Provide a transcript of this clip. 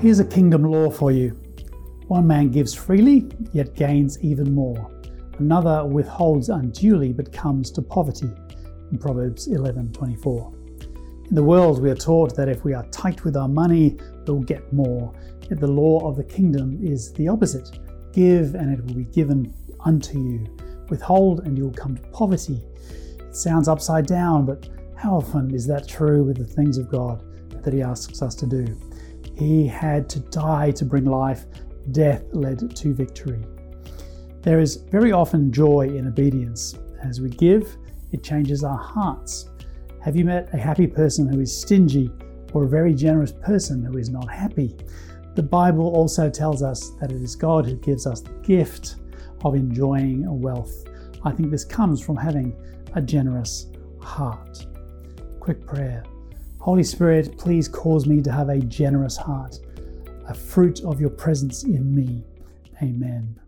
Here's a kingdom law for you one man gives freely, yet gains even more. Another withholds unduly, but comes to poverty. In Proverbs 11:24. In the world, we are taught that if we are tight with our money, we'll get more. Yet the law of the kingdom is the opposite give, and it will be given unto you. Withhold, and you will come to poverty. It sounds upside down, but how often is that true with the things of God that He asks us to do? He had to die to bring life, death led to victory. There is very often joy in obedience. As we give, it changes our hearts. Have you met a happy person who is stingy or a very generous person who is not happy? The Bible also tells us that it is God who gives us the gift of enjoying wealth. I think this comes from having a generous heart. Quick prayer. Holy Spirit, please cause me to have a generous heart, a fruit of your presence in me. Amen.